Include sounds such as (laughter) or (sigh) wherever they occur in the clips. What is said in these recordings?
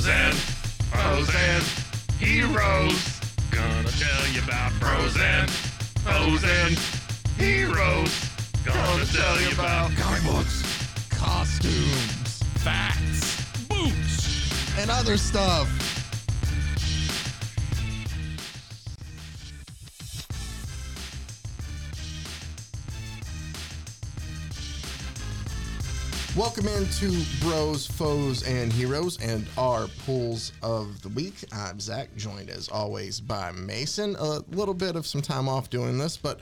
Frozen, frozen heroes. Gonna tell you about frozen, frozen heroes. Gonna tell you about comic books, costumes, facts, boots. and other stuff. Welcome into Bros, Foes, and Heroes and our pulls of the week. I'm Zach, joined as always by Mason. A little bit of some time off doing this, but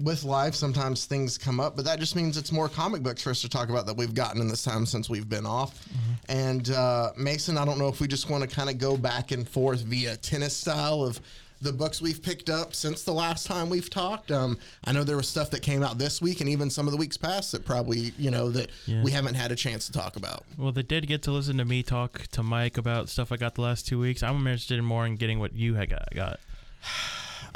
with life, sometimes things come up, but that just means it's more comic books for us to talk about that we've gotten in this time since we've been off. And uh, Mason, I don't know if we just want to kind of go back and forth via tennis style of the books we've picked up since the last time we've talked. Um, I know there was stuff that came out this week and even some of the weeks past that probably, you know, that Yeah. we haven't had a chance to talk about. Well, they did get to listen to me talk to Mike about stuff I got the last two weeks. I'm interested in more in getting what you had got. got. (sighs)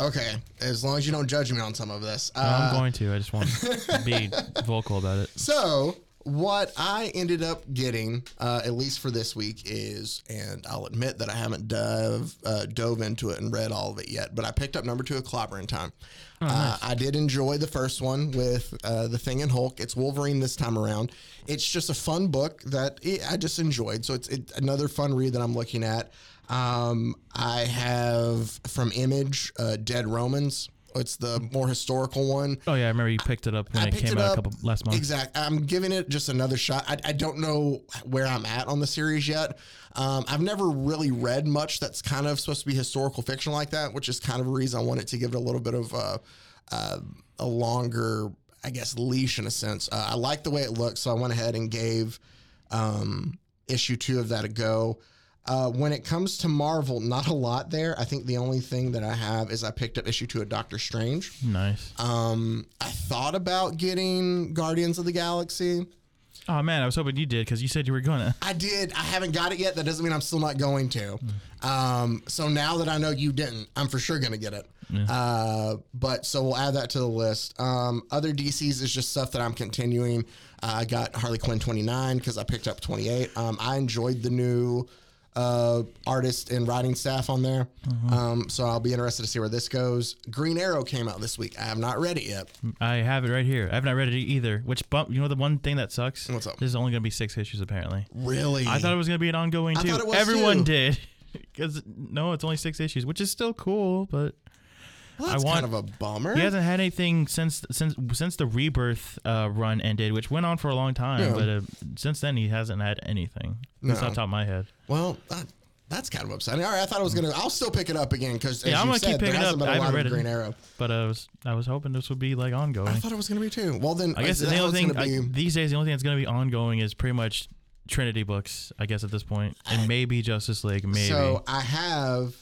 Okay, as long as you don't judge me on some of this. No, Uh, I'm going to. I just want to be (laughs) vocal about it. So, what I ended up getting, uh, at least for this week, is, and I'll admit that I haven't dove, uh, dove into it and read all of it yet, but I picked up number two of Clobbering Time. uh, I did enjoy the first one with uh, The Thing and Hulk. It's Wolverine this time around. It's just a fun book that it, I just enjoyed. So, it's it, another fun read that I'm looking at. Um, I have from Image, uh, Dead Romans. It's the more historical one. Oh yeah, I remember you picked it up when I it came it out a couple last month. Exactly. I'm giving it just another shot. I, I don't know where I'm at on the series yet. Um, I've never really read much that's kind of supposed to be historical fiction like that, which is kind of a reason I wanted to give it a little bit of uh, uh, a longer, I guess, leash in a sense. Uh, I like the way it looks, so I went ahead and gave um, issue two of that a go. Uh, when it comes to Marvel, not a lot there. I think the only thing that I have is I picked up issue two of Doctor Strange. Nice. Um, I thought about getting Guardians of the Galaxy. Oh man, I was hoping you did because you said you were gonna. I did. I haven't got it yet. That doesn't mean I'm still not going to. Um, so now that I know you didn't, I'm for sure going to get it. Uh, but so we'll add that to the list. Um, other DCs is just stuff that I'm continuing. Uh, I got Harley Quinn 29 because I picked up 28. Um, I enjoyed the new uh, artist and writing staff on there. Um, so I'll be interested to see where this goes. Green Arrow came out this week. I have not read it yet. I have it right here. I have not read it either. Which bump? You know the one thing that sucks. What's up? This is only gonna be six issues apparently. Really? I thought it was gonna be an ongoing I too. thought it was Everyone too. did. (laughs) Because no, it's only six issues, which is still cool, but Well, that's I want- kind of a bummer. He hasn't had anything since since since the rebirth uh, run ended, which went on for a long time. Yeah. But uh, since then, he hasn't had anything. That's No. off top of my head. Well, that, that's kind of upsetting. All right, I thought I was gonna. I'll still pick it up again because Yeah, I'm you gonna said, there picking up. I haven't read it. Green Arrow. But I was I was hoping this would be like ongoing. I thought it was gonna be too. Well, then I guess the only thing gonna I, these days, the only thing that's going to be ongoing is pretty much Trinity books. I guess at this point, and maybe Justice League. Maybe. So I have.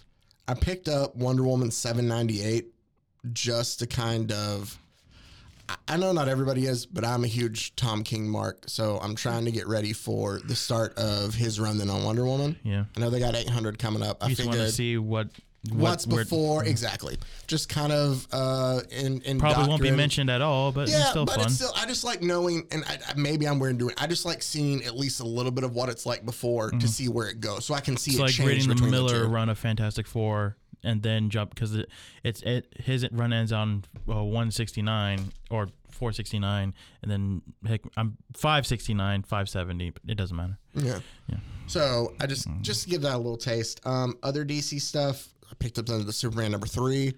I picked up Wonder Woman 798 just to kind of. I- know not everybody is, but I'm a huge Tom King mark, so I'm trying to get ready for the start of his run then on Wonder Woman. yeah, I know they got 800 coming up. I you just want to see what, what what's before exactly. Just kind of uh, in in Probably won't be mentioned at all, but Yeah, it's still but fun. it's still. I just like knowing, and I, maybe I'm weird doing. I just like seeing at least a little bit of what it's like before to see where it goes, so I can see Mm-hmm. it's it like reading the Miller the run of Fantastic Four and then jump because it, it's it his run ends on uh, 169 or 469 and then heck, I'm 569 570 but it doesn't matter Yeah. Yeah. So I just Mm-hmm. just give that a little taste. Um, other DC stuff. I picked up the Superman number three.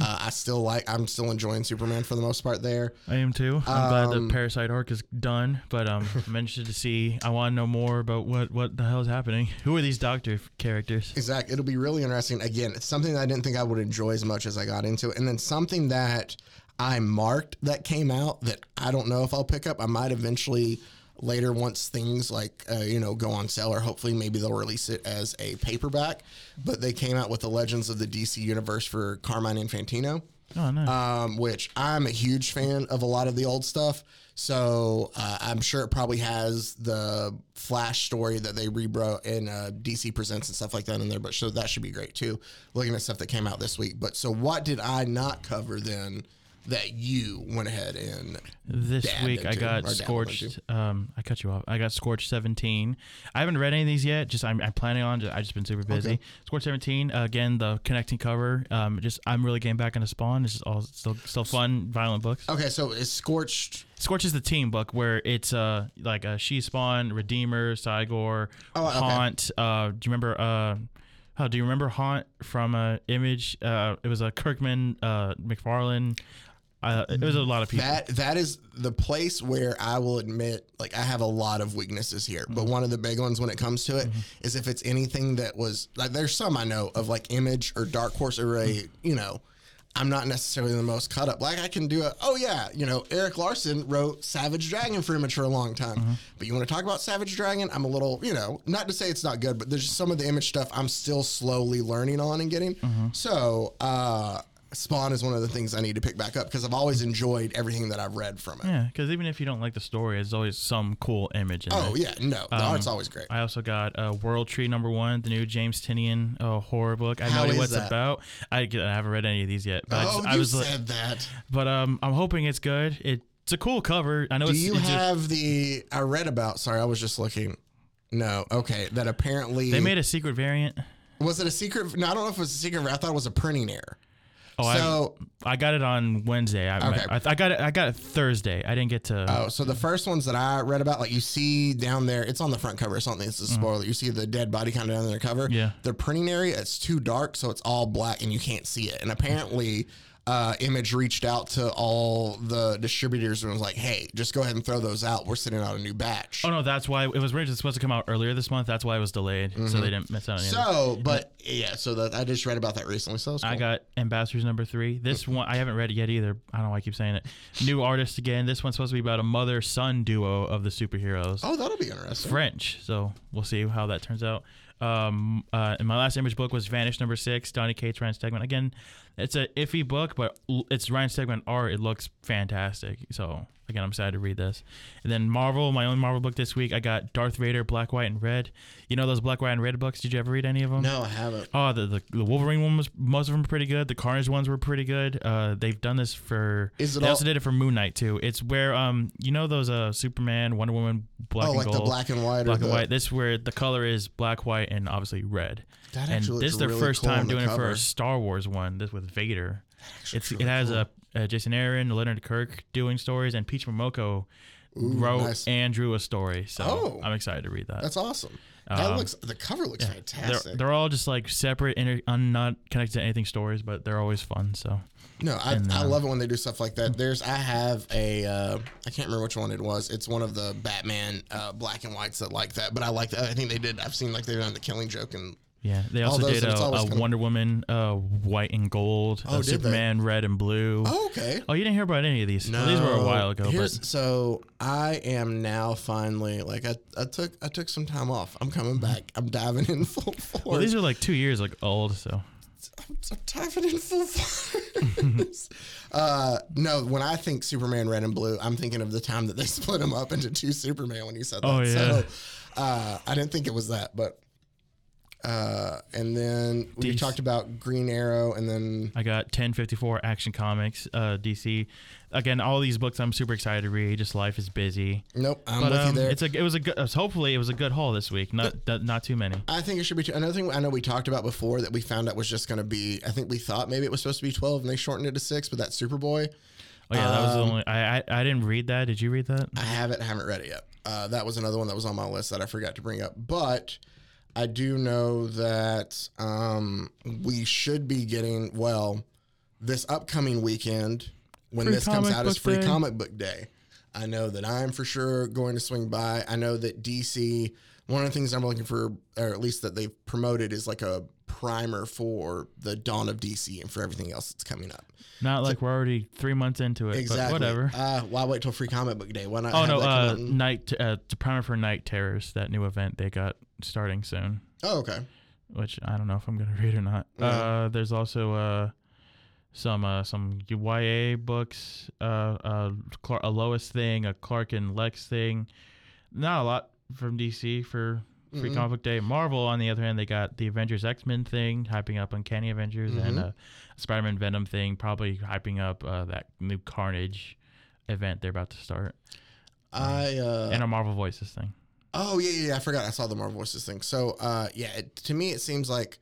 Uh, I still like. I'm still enjoying Superman for the most part. There. I am too I'm glad Um, the Parasite arc is done but um, (laughs) I'm interested to see I want to know more about what what the hell is happening who are these Doctor characters Exactly. It'll be really interesting. Again, it's something that I didn't think I would enjoy as much as I got into it. And then something that I marked that came out that I don't know if I'll pick up. I might eventually later once things like uh, you know go on sale or hopefully maybe they'll release it as a paperback. But they came out with the Legends of the DC Universe for Carmine Infantino Oh, nice. um, which I'm a huge fan of a lot of the old stuff. So uh, I'm sure it probably has the Flash story that they rewrote in uh, DC Presents and stuff like that in there. But so that should be great too. Looking at stuff that came out this week. But so what did I not cover then? That you went ahead and This week I got Scorched. Um, I cut you off. I got Scorched 17. I haven't read any of these yet. Just I'm, I'm planning on. I just been super busy. Okay. Scorched 17. Uh, again, the connecting cover. Um, just I'm really getting back into Spawn. It's just all still still fun, violent books. Okay, so it's scorched. Scorch is the team book where it's uh like a She Spawn, Redeemer, Cy-Gor, Oh, okay. Haunt. Uh, do you remember uh? How do you remember Haunt from uh, Image? Uh, it was a Kirkman, uh, McFarlane. Uh, it was a lot of people. That that is the place where I will admit, like I have a lot of weaknesses here. But one of the big ones when it comes to it is if it's anything that was like there's some I know of like Image or Dark Horse or a you know. I'm not necessarily the most cut up. Like I can do a, oh yeah, you know, Erik Larsen wrote Savage Dragon for Image for a long time. But you want to talk about Savage Dragon? I'm a little, you know, not to say it's not good, but there's just some of the image stuff I'm still slowly learning on and getting. So, uh, Spawn is one of the things I need to pick back up because I've always enjoyed everything that I've read from it. Yeah, because even if you don't like the story, there's always some cool image in Oh there. yeah, no, the art's always great. I also got uh, World Tree number one, the new James Tynion uh, horror book. I How no what it's that? about. I, I haven't read any of these yet. But I, oh, just, you I was, said that. but um, I'm hoping it's good. It, it's a cool cover. I know Do it's. you it's have the? I read about. Sorry, I was just looking. No, okay. That apparently they made a secret variant. was it a secret? No, I don't know if it was a secret. I thought it was a printing error. Oh, so I, I got it on Wednesday. I, Okay. I, I got it. I got it Thursday. I didn't get to. Oh, so the first ones that I read about, like you see down there, it's on the front cover. It's something. It's a mm-hmm. spoiler. You see the dead body kind of down there cover. Yeah. The printing area, it's too dark, so it's all black and you can't see it. And apparently, uh, Image reached out to all the distributors and was like, "Hey, just go ahead and throw those out. We're sending out a new batch." Oh no, that's why it was originally supposed to come out earlier this month. That's why it was delayed, so they didn't miss out on it. So, but yeah, so that I just read about that recently. So it's I got Ambassadors number three. This (laughs) one I haven't read it yet either. I don't know why I keep saying it. New artist again. This one's supposed to be about a mother son duo of the superheroes. Oh, that'll be interesting. French, so we'll see how that turns out. Um, uh, and my last image book was Vanish number six, Donny Cates, Ryan Stegman. Again, it's a iffy book, but it's Ryan Stegman art. It looks fantastic. So again, I'm excited to read this. And then Marvel, my own Marvel book this week. I got Darth Vader, Black, White, and Red. You know those Black, White, and Red books? Did you ever read any of them? No, I haven't. Oh, the, the the Wolverine one was most of them were pretty good. The Carnage ones were pretty good. Uh, they've done this for. Is it they all- also did it for Moon Knight too. It's where um you know those uh Superman, Wonder Woman, black Oh, and like the gold, black and white or black and the- white. This where the color is black, white, and obviously red. That and this is their really first cool time the doing it for a Star Wars one. This with Vader. It's really it has cool. a, uh Jason Aaron, Leonard Kirk doing stories, and Peach Momoko wrote nice. and drew a story. So Oh. I'm excited to read that. That's awesome. That Um, looks. The cover looks They're, fantastic. they're all just like separate, inter- un- not connected to anything stories, but they're always fun. So No, I, And, I uh, love it when they do stuff like that. There's, I have a, uh, I can't remember which one it was. It's one of the Batman uh, black and whites that like that. But I like that. I think they did. I've seen like they've done the Killing Joke and yeah, they also did a, a Wonder Woman, uh, white and gold, Oh, uh, did they? Superman, red and blue. oh, okay. Oh, you didn't hear about any of these? Well, these were a while ago, Here's, but so I am now finally like I, I took I took some time off. I'm coming back. I'm diving in full force. well, these are like two years like old. So I'm so diving in full force. (laughs) uh, no, when I think Superman Red and Blue, I'm thinking of the time that they (laughs) split him up into two Superman when you said that. Oh, yeah. So uh, I didn't think it was that, but uh, and then we Dec- talked about Green Arrow, and then I got 1054 Action Comics, uh, DC. Again, all these books I'm super excited to read. Just life is busy. nope, I'm But with um, you there. it's a it was a good. Hopefully, it was a good haul this week. Not not- not too many. I think it should be two. another thing. I know we talked about before that we found out was just going to be. I think we thought maybe it was supposed to be 12, and they shortened it to six. But that Superboy, Oh yeah, that was the Um, only. I, I I didn't read that. Did you read that? I haven't haven't read it yet. Uh, that was another one that was on my list that I forgot to bring up. But I do know that um, we should be getting well this upcoming weekend when Free this comes out is free day. comic book day. I know that I'm for sure going to swing by. I know that DC. One of the things I'm looking for, or at least that they've promoted, is like a primer for the dawn of DC and for everything else that's coming up. Not like we're already three months into it, Exactly. but whatever. Uh, why wait till free comic book day? Why not? oh no, uh, night uh, to primer for night terrors. That new event they got starting soon, oh, okay. which I don't know if I'm gonna (laughs) read or not. Yeah. Uh, there's also uh, some uh, some YA books, uh, uh, Clar- a Lois thing, a Clark and Lex thing. Not a lot from DC for Free Mhm. Comic Book Day. Marvel, on the other hand, they got the Avengers X Men thing, hyping up Uncanny Avengers, and Mhm. uh, Spider Man Venom thing, probably hyping up uh, that new Carnage event they're about to start, I uh, and a Marvel Voices thing. Oh yeah, yeah, I forgot. I saw the Marvel Voices thing. So uh, yeah, it, to me it seems like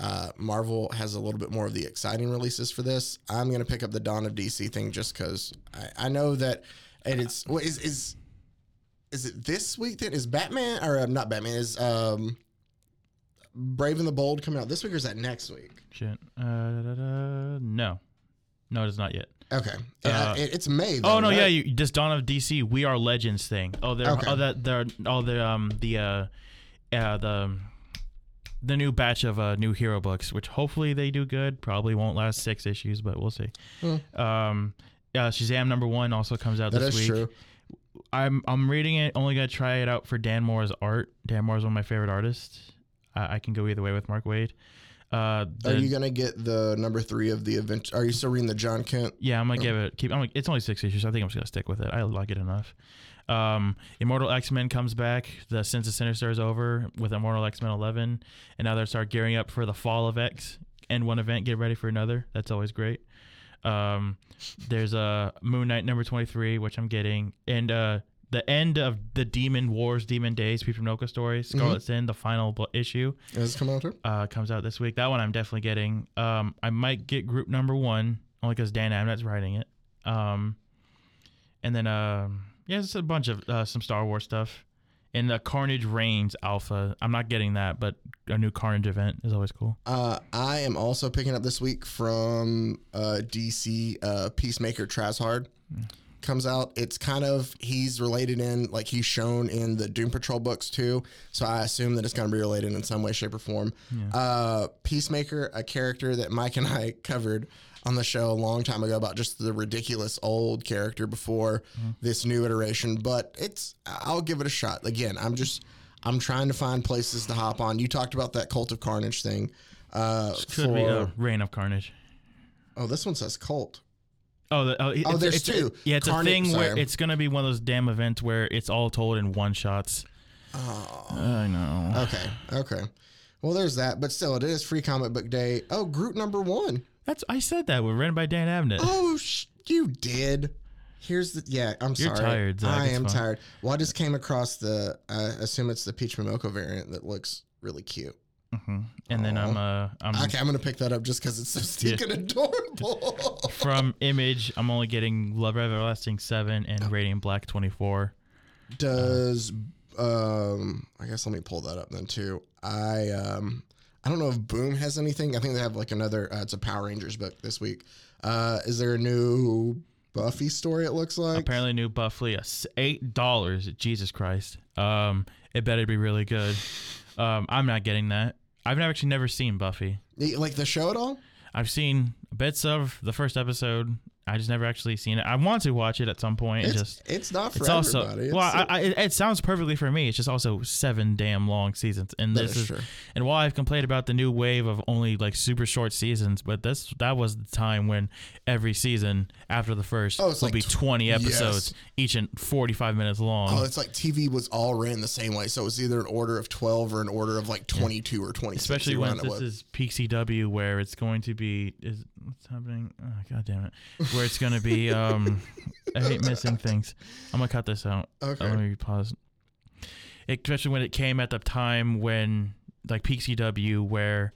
uh, Marvel has a little bit more of the exciting releases for this. I'm gonna pick up the Dawn of DC thing just because I, I know that and it's is is is it this week then is Batman or uh, not Batman is um Brave and the Bold coming out this week or is that next week? Shit. Uh, da, da, da. No, no, it's not yet. Okay, Uh, uh, it, it's May. Though, oh no, right? yeah, you, this Dawn of DC, We Are Legends thing. Oh, they're Okay. oh that they're oh the um the uh, uh the the new batch of uh new hero books, which hopefully they do good. Probably won't last six issues, but we'll see. Hmm. Um, uh, Shazam number one also comes out that this is week. true. I'm I'm reading it. Only gonna try it out for Dan Mora's art. Dan Mora is one of my favorite artists. I, I can go either way with Mark Waid. Uh, Are you gonna get the number three of the event? Are you still reading the Jon Kent? yeah, I'm gonna give it. Keep. I'm. Like, it's only six issues. So I think I'm just gonna stick with it. I like it enough. Um, Immortal X Men comes back. The Sins of Sinister is over with Immortal X Men 11, and now they start gearing up for the Fall of X. End one event, get ready for another. That's always great. Um, there's a Moon Knight number 23, which I'm getting, and uh, the end of the Demon Wars, Demon Days, Peach Momoko story, Scarlet Sin, the final issue Is this coming out uh, comes out this week. That one I'm definitely getting. Um, I might get Groot number one only because Dan Abnett's writing it. Um, and then um, yeah, it's a bunch of uh, some Star Wars stuff. And the Carnage Reigns Alpha. I'm not getting that, but a new Carnage event is always cool. Uh, I am also picking up this week from uh, DC uh, Peacemaker Tries Hard comes out. It's kind of he's related in like he's shown in the Doom Patrol books too. So I assume that it's going to be related in some way, shape, or form. Uh, Peacemaker, a character that Mike and I (laughs) covered on the show a long time ago about just the ridiculous old character before this new iteration. But it's I'll give it a shot. Again, I'm just I'm trying to find places to hop on. You talked about that Cult of Carnage thing. Uh, Could be for- uh, Reign of Carnage. oh, this one says Cult. Oh, the, oh, oh it's, there's it's, two. yeah, it's Carnage- a thing where it's gonna be one of those damn events where it's all told in one shots. Oh. I know. Okay. Okay. Well, there's that, but still, it is free comic book day. Oh, Groot number one. That's I said that. We're written by Dan Abnett. Oh, sh- you did. Here's the yeah. I'm You're sorry. tired, Zach. I am fine. tired. Well, I just came across the. I assume it's the Peach Momoko variant that looks really cute. Hmm And then I'm uh I'm Okay, I'm gonna pick that up just because it's so stinking adorable. (laughs) from Image. I'm only getting Love Everlasting seven and Radiant Black twenty four. Does um? I guess let me pull that up then too. I um. I don't know if Boom has anything. I think they have like another. Uh, it's a Power Rangers book this week. Uh, is there a new Buffy story? It looks like. Apparently, new Buffy. eight dollars. Jesus Christ. Um, it better be really good. Um, I'm not getting that. I've never actually never seen Buffy. Like the show at all? I've seen bits of the first episode. I just never actually seen it. I want to watch it at some point. It's, just it's not for it's also everybody. well, It's- I, I, it, it sounds perfectly for me. It's just also seven damn long seasons, and this is and while I've complained about the new wave of only like super short seasons, but this that was the time when every season after the first Oh, would like be tw- twenty episodes, yes. each and forty five minutes long. Oh, it's like TV was all ran the same way. So it was either an order of 12 or an order of like 22 or twenty. Especially when this is peak CW, where it's going to be is what's happening? Oh god damn it! Where it's going to be. Um, I hate missing things. I'm gonna cut this out. Okay. Let me pause. It, especially when it came at the time when like peak CW, where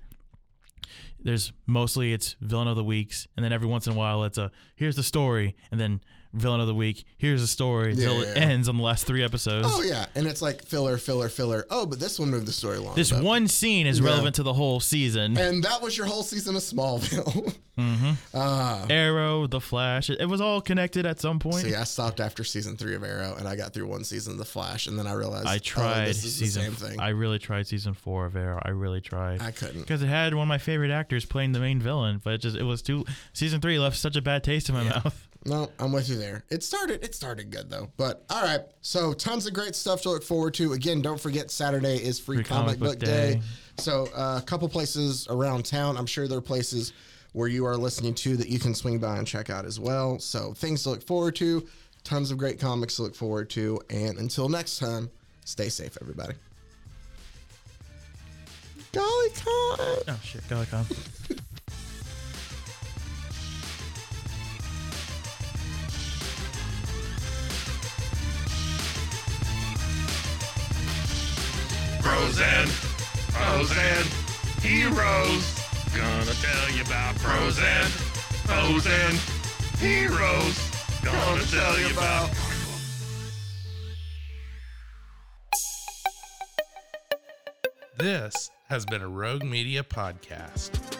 there's mostly it's villain of the weeks, and then every once in a while it's a here's the story, and then villain of the week, here's a story until Yeah, it yeah. ends on the last three episodes. Oh yeah, and it's like filler, filler, filler. Oh, but this one moved the story along. This one scene is Yeah. relevant to the whole season. and that was your whole season of Smallville. (laughs) mm-hmm. uh, Arrow, The Flash, it, it was all connected at some point. See, I stopped after season three of Arrow, and I got through one season of The Flash, and then I realized I oh, tried this is season. the same thing. I really tried season four of Arrow. I really tried. I couldn't. because it had one of my favorite actors playing the main villain, but it just it was too. Season three left such a bad taste in my mouth. No, I'm with you there. It started. It started good though. But all right, so tons of great stuff to look forward to. Again, don't forget Saturday is free, Free comic, comic book book day. day. So uh, a couple places around town. I'm sure there are places where you are listening to that you can swing by and check out as well. So things to look forward to. Tons of great comics to look forward to. And until next time, stay safe, everybody. Golly con. Oh shit, Galicon. Bros (laughs) foes and heroes. Gonna tell you about foes and heroes. Gonna tell you about. This has been a Rogue Media podcast.